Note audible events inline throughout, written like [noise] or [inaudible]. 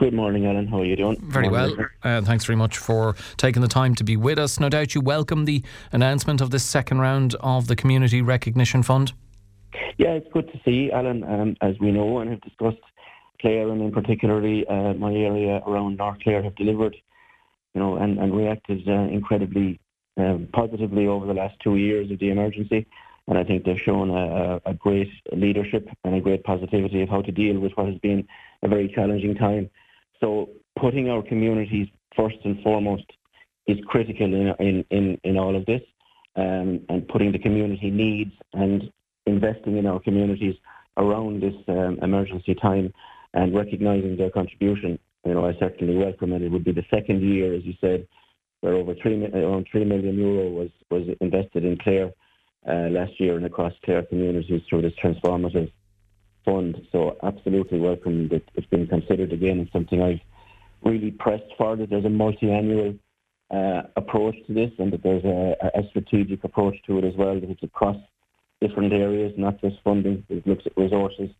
Good morning, Alan. How are you doing? Very well. Uh, thanks very much for taking the time to be with us. No doubt you welcome the announcement of this second round of the Community Recognition Fund. Yeah, it's good to see, Alan. Um, as we know and have discussed, Clare and in particularly uh, my area around North Clare have delivered, you know, and, and reacted uh, incredibly um, positively over the last two years of the emergency. And I think they've shown a, a, great leadership and a great positivity of how to deal with what has been a very challenging time. So putting our communities first and foremost is critical in, in, in, in all of this. Um, and putting the community needs and investing in our communities around this um, emergency time and recognising their contribution. You know, I certainly welcome it. It would be the second year, as you said, where over three around three million euro was was invested in Clare uh, last year and across Clare communities through this transformative fund. So absolutely welcome that it's been considered again. It's something I've really pressed for that there's a multi-annual uh, approach to this and that there's a, a, strategic approach to it as well, that it's across different areas, not just funding. It looks at resources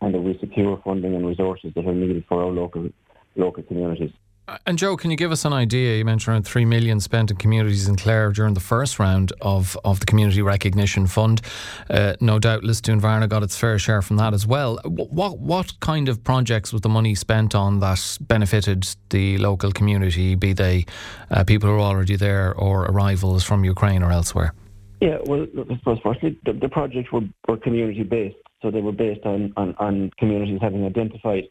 and that we secure funding and resources that are needed for our local local communities. Uh, and Joe, can you give us an idea? You mentioned around three million spent in communities in Clare during the first round of, of the Community Recognition Fund. Uh, no doubt, Lisdoonvarna got its fair share from that as well. What what kind of projects was the money spent on that benefited the local community, be they uh, people who are already there or arrivals from Ukraine or elsewhere? Yeah, well, firstly, the, the projects were, were community based, so they were based on, on, on communities having identified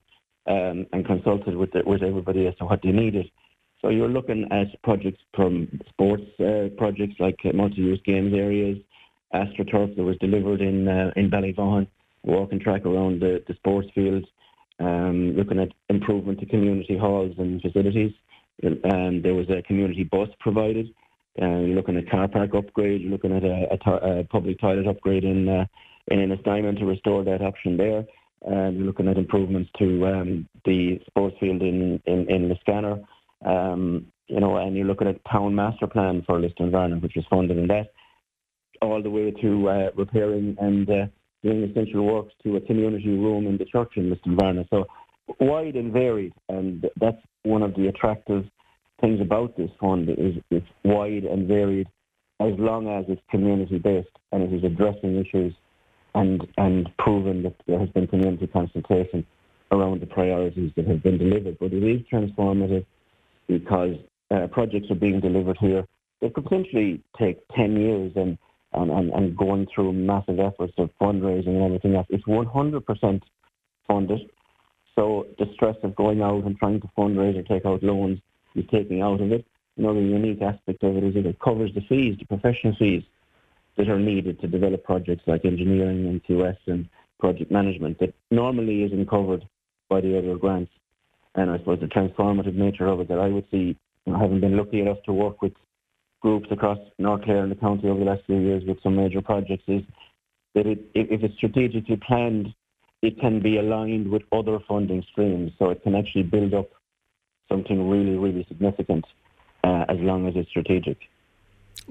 um, and consulted with the, with everybody as to what they needed. So you're looking at projects from sports uh, projects like uh, multi-use games areas, AstroTurf that was delivered in uh, in Ballyvaughan, walking track around the, the sports fields, um, looking at improvement to community halls and facilities. Um, there was a community bus provided. Uh, looking at car park upgrade. Looking at a, a, a public toilet upgrade in uh, in Ennistymon to restore that option there. Um, you're looking at improvements to um, the sports field in, in, in the scanner. Um, you know, and you're looking at town master plan for Lisdoonvarna, which is funded in that, all the way to uh, repairing and uh, doing essential works to a community room in the church in Lisdoonvarna. So wide and varied, and that's one of the attractive things about this fund is it's wide and varied as long as it's community based and it is addressing issues and and proven that there has been community consultation around the priorities that have been delivered. But it is transformative because uh, projects are being delivered here that could potentially take 10 years and, and, and, going through massive efforts of fundraising and everything else. It's 100% funded. So the stress of going out and trying to fundraise or take out loans is taking out of it. Another unique aspect of it is that it covers the fees, the professional fees that are needed to develop projects like engineering and QS and project management that normally isn't covered by the other grants. And I suppose the transformative nature of it that I would see, having been lucky enough to work with groups across North Clare and the county over the last few years with some major projects, is that it, if it's strategically planned, it can be aligned with other funding streams. So it can actually build up something really, really significant uh, as long as it's strategic.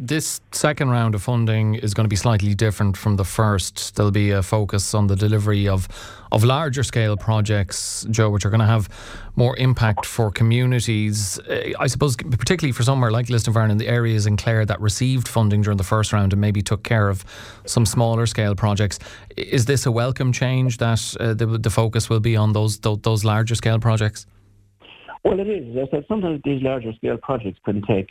This second round of funding is going to be slightly different from the first. There'll be a focus on the delivery of, of larger scale projects, Joe, which are going to have more impact for communities. Uh, I suppose, particularly for somewhere like Lisdoonvarna in the areas in Clare that received funding during the first round and maybe took care of some smaller scale projects. Is this a welcome change that uh, the, the focus will be on those, those, those larger scale projects? Well, it is. As I said, sometimes these larger scale projects can take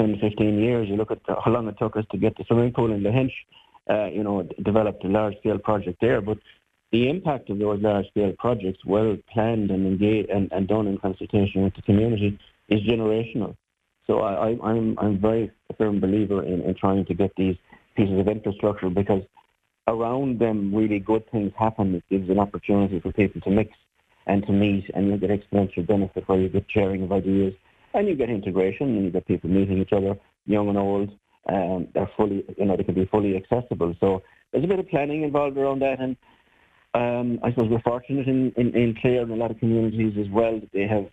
10, 15 years. You look at how long it took us to get the swimming pool in Lahinch, uh, you know, developed a large scale project there. But the impact of those large scale projects, well planned and engaged and, and done in consultation with the community, is generational. So I, am I'm, I'm very firm believer in, in trying to get these pieces of infrastructure because around them really good things happen. It gives an opportunity for people to mix and to meet and you get exponential benefit where you get sharing of ideas and you get integration and you get people meeting each other, young and old. Um, they're fully, you know, they can be fully accessible. So there's a bit of planning involved around that, and um, I suppose we're fortunate in, in, in Clare and a lot of communities as well that they have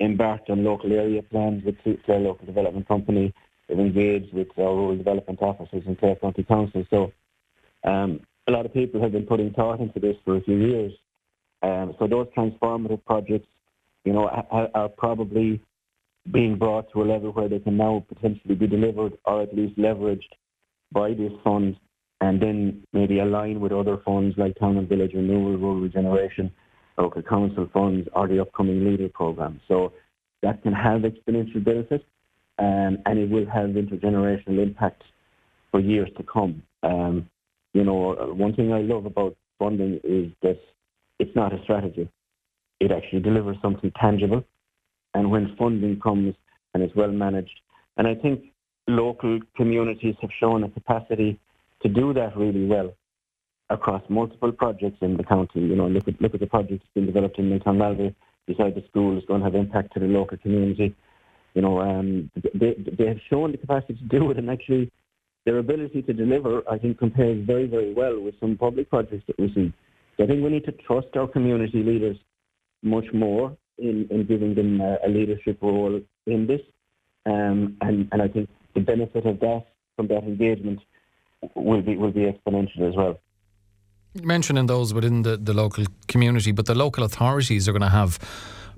embarked on local area plans with Clare Local Development Company. They've engaged with our rural development officers in Clare County Council. So um, a lot of people have been putting thought into this for a few years. Um, so those transformative projects you know, are, are probably being brought to a level where they can now potentially be delivered or at least leveraged by this fund and then maybe align with other funds like Town and Village Renewal, Rural Regeneration, local council funds, or the upcoming LEADER program. So that can have exponential benefit um, and it will have intergenerational impact for years to come. Um, you know, one thing I love about funding is that it's not a strategy. It actually delivers something tangible. And when funding comes and is well managed, and I think local communities have shown a capacity to do that really well across multiple projects in the county. You know, look at look at the projects being developed in Miltown Malbay beside the school is going to have impact to the local community. You know, um, they they have shown the capacity to do it, and actually their ability to deliver, I think, compares very very well with some public projects that we see. So I think we need to trust our community leaders much more in, in giving them a, a leadership role in this, um, and and I think the benefit of that from that engagement will be will be exponential as well. Mentioning those within the, the local community, but the local authorities are going to have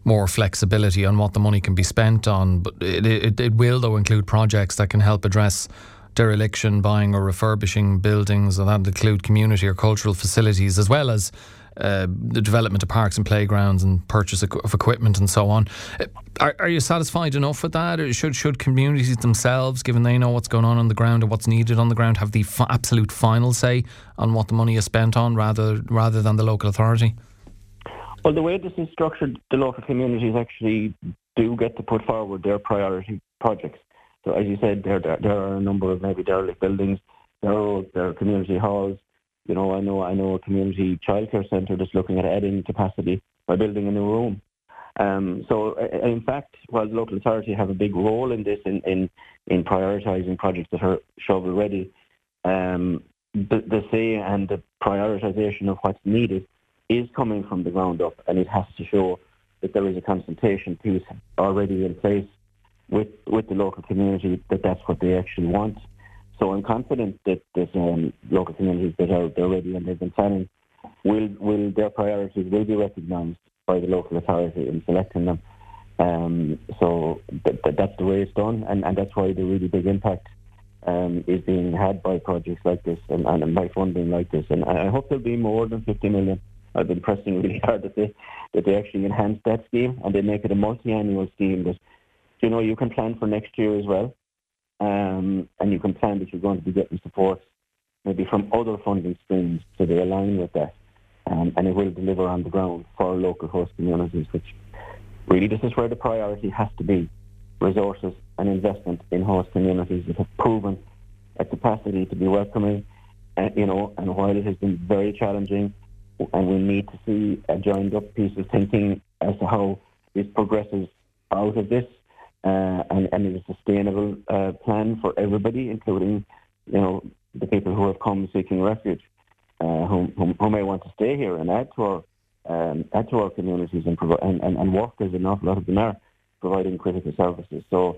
more flexibility on what the money can be spent on. But it, it, it will, though, include projects that can help address dereliction, buying or refurbishing buildings, and that include community or cultural facilities, as well as uh, the development of parks and playgrounds and purchase of equipment and so on. Uh, are, are, you satisfied enough with that? Or should should communities themselves, given they know what's going on on the ground and what's needed on the ground, have the f- absolute final say on what the money is spent on, rather rather than the local authority? Well, the way this is structured, the local communities actually do get to put forward their priority projects. So, as you said, there there, there are a number of maybe derelict buildings. There are, there are community halls you know, I know I know a community childcare centre that's looking at adding capacity by building a new room. Um, so, in fact, while the local authority have a big role in this, in in, in prioritising projects that are shovel ready, um, the, the say and the prioritisation of what's needed is coming from the ground up, and it has to show that there is a consultation piece already in place with with the local community that that's what they actually want. So I'm confident that, that um, local communities that are they're ready and they've been planning will will their priorities will be recognised by the local authority in selecting them. Um, so th- th- that's the way it's done, and, and that's why the really big impact um, is being had by projects like this and, and by funding like this. And I hope there'll be more than 50 million. I've been pressing really hard that they that they actually enhance that scheme and they make it a multi-annual scheme that you know you can plan for next year as well um, and you can plan that you're going to be getting support maybe from other funding streams so they align with that. Um, and it will deliver on the ground for local host communities, which really this is where the priority has to be resources and investment in host communities that have proven a capacity to be welcoming, uh, you know, and while it has been very challenging, and we need to see a joined up piece of thinking as to how this progresses out of this uh, and, and it's a sustainable uh, plan for everybody, including you know the people who have come seeking refuge, uh, who, who, who, may want to stay here and add to our um, add to our communities and, provi- and, and, and work as an awful lot of them are providing critical services. So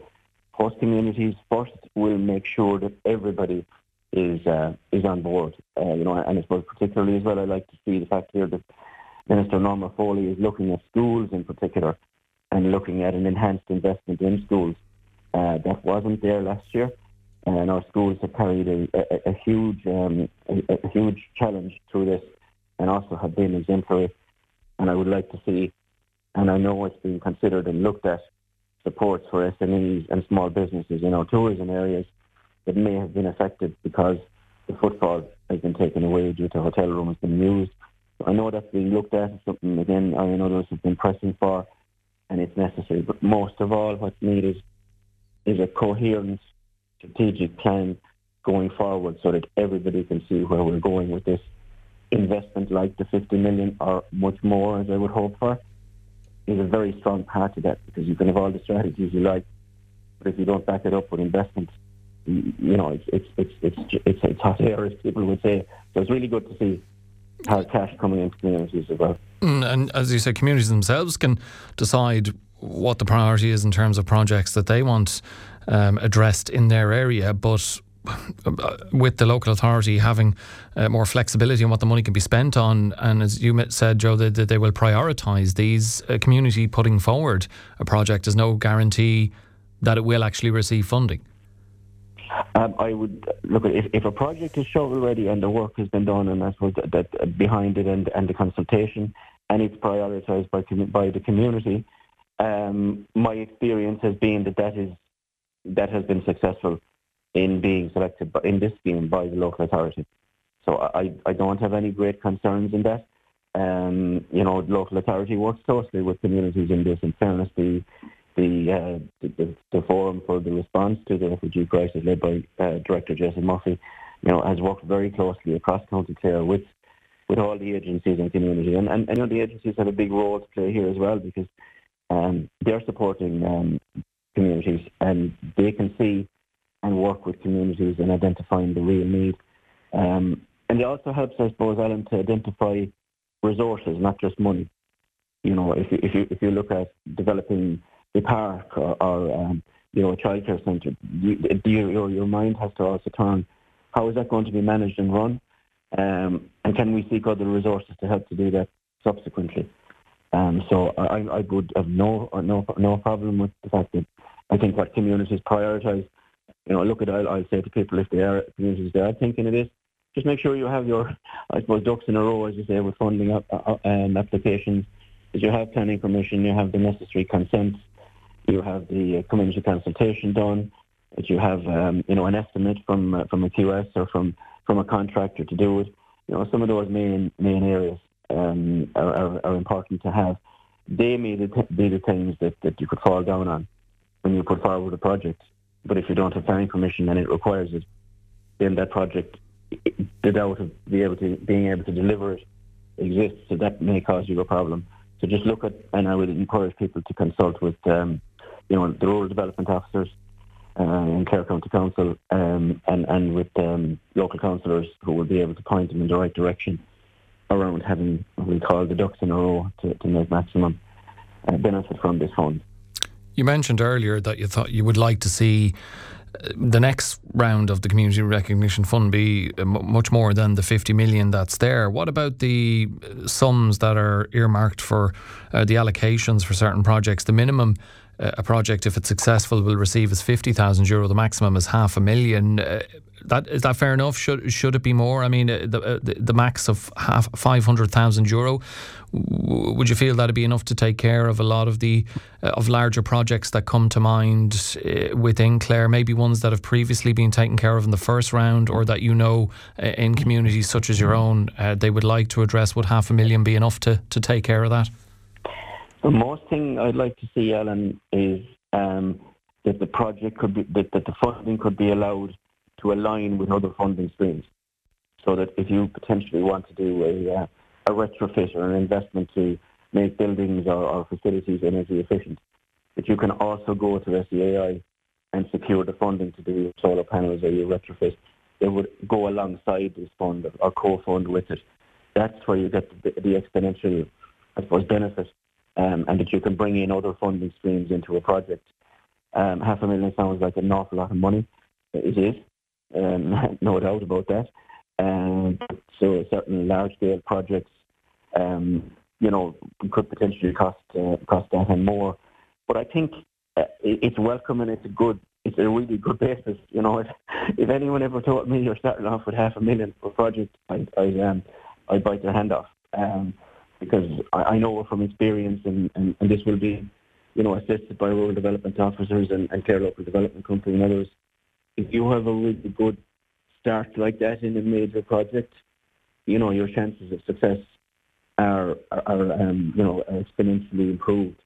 host communities first will make sure that everybody is uh, is on board. Uh, you know, and I suppose particularly as well, I like to see the fact here that Minister Norma Foley is looking at schools in particular and looking at an enhanced investment in schools. Uh, that wasn't there last year, and our schools have carried a, a, a huge um, a, a, huge challenge through this, and also have been exemplary. And I would like to see, and I know it's being considered and looked at, supports for SMEs and small businesses in our tourism areas that may have been affected because the footfall has been taken away due to hotel rooms being used. So I know that's being looked at. Something again I know those have been pressing for and it's necessary. But most of all, what's needed is a coherent strategic plan going forward so that everybody can see where we're going with this. Investment like the 50 million or much more as I would hope for. Is a very strong part of that because you can have all the strategies you like but if you don't back it up with investment you, you know it's it's it's it's it's, it's hot air as people would say. So it's really good to see hard cash coming into communities as well Mm, and as you said, communities themselves can decide what the priority is in terms of projects that they want um, addressed in their area. But with the local authority having uh, more flexibility on what the money can be spent on, and as you said, Joe, that, that they will prioritise these uh, community putting forward a project. There's no guarantee that it will actually receive funding. Um, I would look at if, if a project is shovel ready and the work has been done, and I suppose that, that uh, behind it and, and the consultation, and it's prioritised by by the community. Um, my experience has been that that is that has been successful in being selected in this scheme by the local authority. So I, I don't have any great concerns in that. Um, you know, local authority works closely with communities in this. In fairness, the the, uh, the, the, forum for the response to the refugee crisis, led by uh, Director Jason Murphy, you know, has worked very closely across County Clare with with all the agencies and community. And, and, and you know, the agencies have a big role to play here as well because um, they're supporting um, communities and they can see and work with communities in identifying the real need. Um, and it also helps, I suppose, Alan, to identify resources, not just money. You know, if if you, if you look at developing a park or, or um, you know, a childcare centre, you, your, your mind has to also turn, how is that going to be managed and run? Um, and can we seek other resources to help to do that subsequently? Um, so I, I would have no, no, no problem with the fact that I think what communities prioritise you know, look at I'll, I'll say to people if they are communities they are thinking of this, just make sure you have your, I suppose, ducks in a row, as you say, with funding up, uh, um, applications. That you have planning permission, you have the necessary consents, you have the uh, community consultation done, that you have, um, you know, an estimate from uh, from a QS or from from a contractor to do it. You know, some of those main main areas um, are, are, are, important to have. They may be the things that, that you could fall down on when you put forward a project. But if you don't have planning permission and it requires it, then that project, the doubt of be able to, being able to deliver it exists. So that may cause you a problem. So just look at, and I would encourage people to consult with, um, you know, the rural development officers uh, in Clare County Council um, and, and with um, local councillors who will be able to point them in the right direction around having what we call the ducks in a row to, to make maximum uh, benefit from this fund. You mentioned earlier that you thought you would like to see uh, the next round of the community recognition fund be uh, much more than the 50 million that's there. What about the uh, sums that are earmarked for uh, the allocations for certain projects? The minimum a project, if it's successful, will receive is 50,000 euro. The maximum is half a million. Uh, that is that fair enough? Should should it be more? I mean, uh, the uh, the, the, max of half five hundred thousand euro. Would you feel that'd be enough to take care of a lot of the uh, of larger projects that come to mind uh, within Clare? Maybe ones that have previously been taken care of in the first round, or that you know uh, in communities such as your own, uh, they would like to address. Would half a million be enough to to take care of that? The most thing I'd like to see, Alan, is um, that the project could be that, that the funding could be allowed to align with other funding streams. So that if you potentially want to do a, uh, a retrofit or an investment to make buildings or, or facilities energy efficient, that you can also go to SEAI and secure the funding to do solar panels or your retrofit. It would go alongside this fund or co-fund with it. That's where you get the, the exponential, I suppose, benefit, um, and that you can bring in other funding streams into a project. Um, half a million sounds like an awful lot of money. It is, um, [laughs] no doubt about that. Um, so certain large-scale projects, um, you know, could potentially cost uh, cost that and more. But I think uh, it's welcome and it's a good, it's a really good basis. You know, if, if anyone ever told me you're starting off with half a million for a project, I I um I bite their hand off. Um, because I, I know from experience, and, and, and this will be, you know, assisted by rural development officers and, and Clare Local Development Company and others if you have a really good start like that in a major project, you know your chances of success are are, um, you know exponentially improved,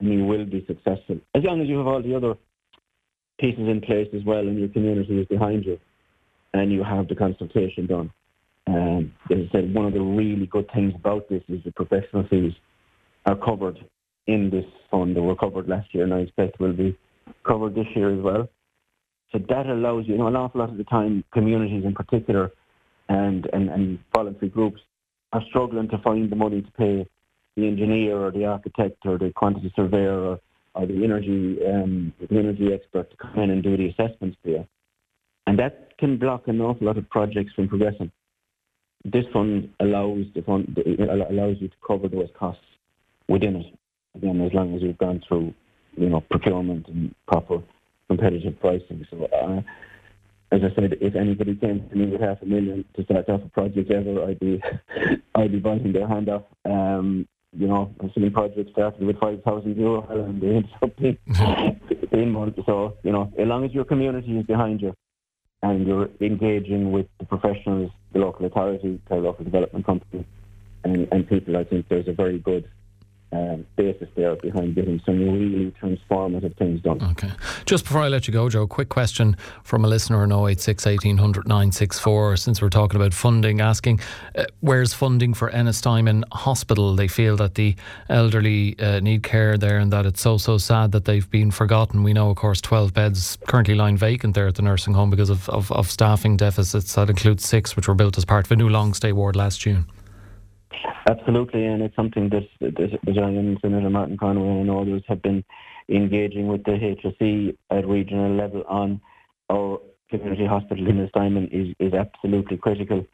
and you will be successful as long as you have all the other pieces in place as well, and your community is behind you, and you have the consultation done. Um, as I said, one of the really good things about this is the professional fees are covered in this fund. They were covered last year, and I expect will be covered this year as well. So that allows you, you know, an awful lot of the time, communities in particular and, and, and voluntary groups are struggling to find the money to pay the engineer or the architect or the quantity surveyor or, or the energy um, the energy expert to come in and do the assessments for you. And and that can block an awful lot of projects from progressing. This fund allows the fund allows you to cover those costs within it. Again, as long as you've gone through, you know, procurement and proper competitive pricing. So, uh, as I said, if anybody came to me with half a million to start off a project ever, I'd be [laughs] I'd be biting their hand off. Um, you know, I'm seeing projects started with five thousand euro [laughs] and they end up being, being months. So, you know, as long as your community is behind you and you're engaging with the professionals, the local authority, the local development company, and, and people, I think there's a very good um, basis there behind getting some really transformative things done. Okay. Just before I let you go, Joe, a quick question from a listener on 086 1800 964, since we're talking about funding, asking uh, where's funding for Ennistymon Hospital? They feel that the elderly uh, need care there and that it's so, so sad that they've been forgotten. We know, of course, 12 beds currently lying vacant there at the nursing home because of, of, of staffing deficits. That includes six, which were built as part of a new long stay ward last June. Absolutely, and it's something that the Giant Senator Martin Conway and others have been engaging with the HSE at regional level on our community hospital in Ennistymon is, is absolutely critical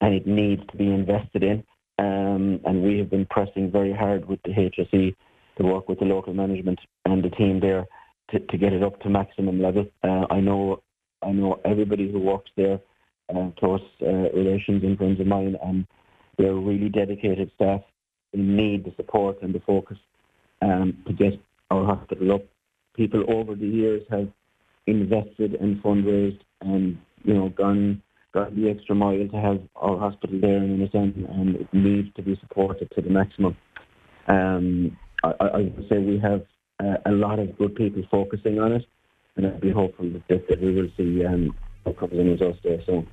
and it needs to be invested in. Um, and we have been pressing very hard with the HSE to work with the local management and the team there to, to get it up to maximum level. Uh, I know I know everybody who works there, uh, close uh, relations and friends of mine, and they're really dedicated staff who need the support and the focus um, to get our hospital up. People over the years have invested and fundraised and you know gone gone the extra mile to have our hospital there in sense, and it needs to be supported to the maximum. Um, I, I, would say we have uh, a lot of good people focusing on it, and I'd be hopeful that, that we will see um, and results there soon.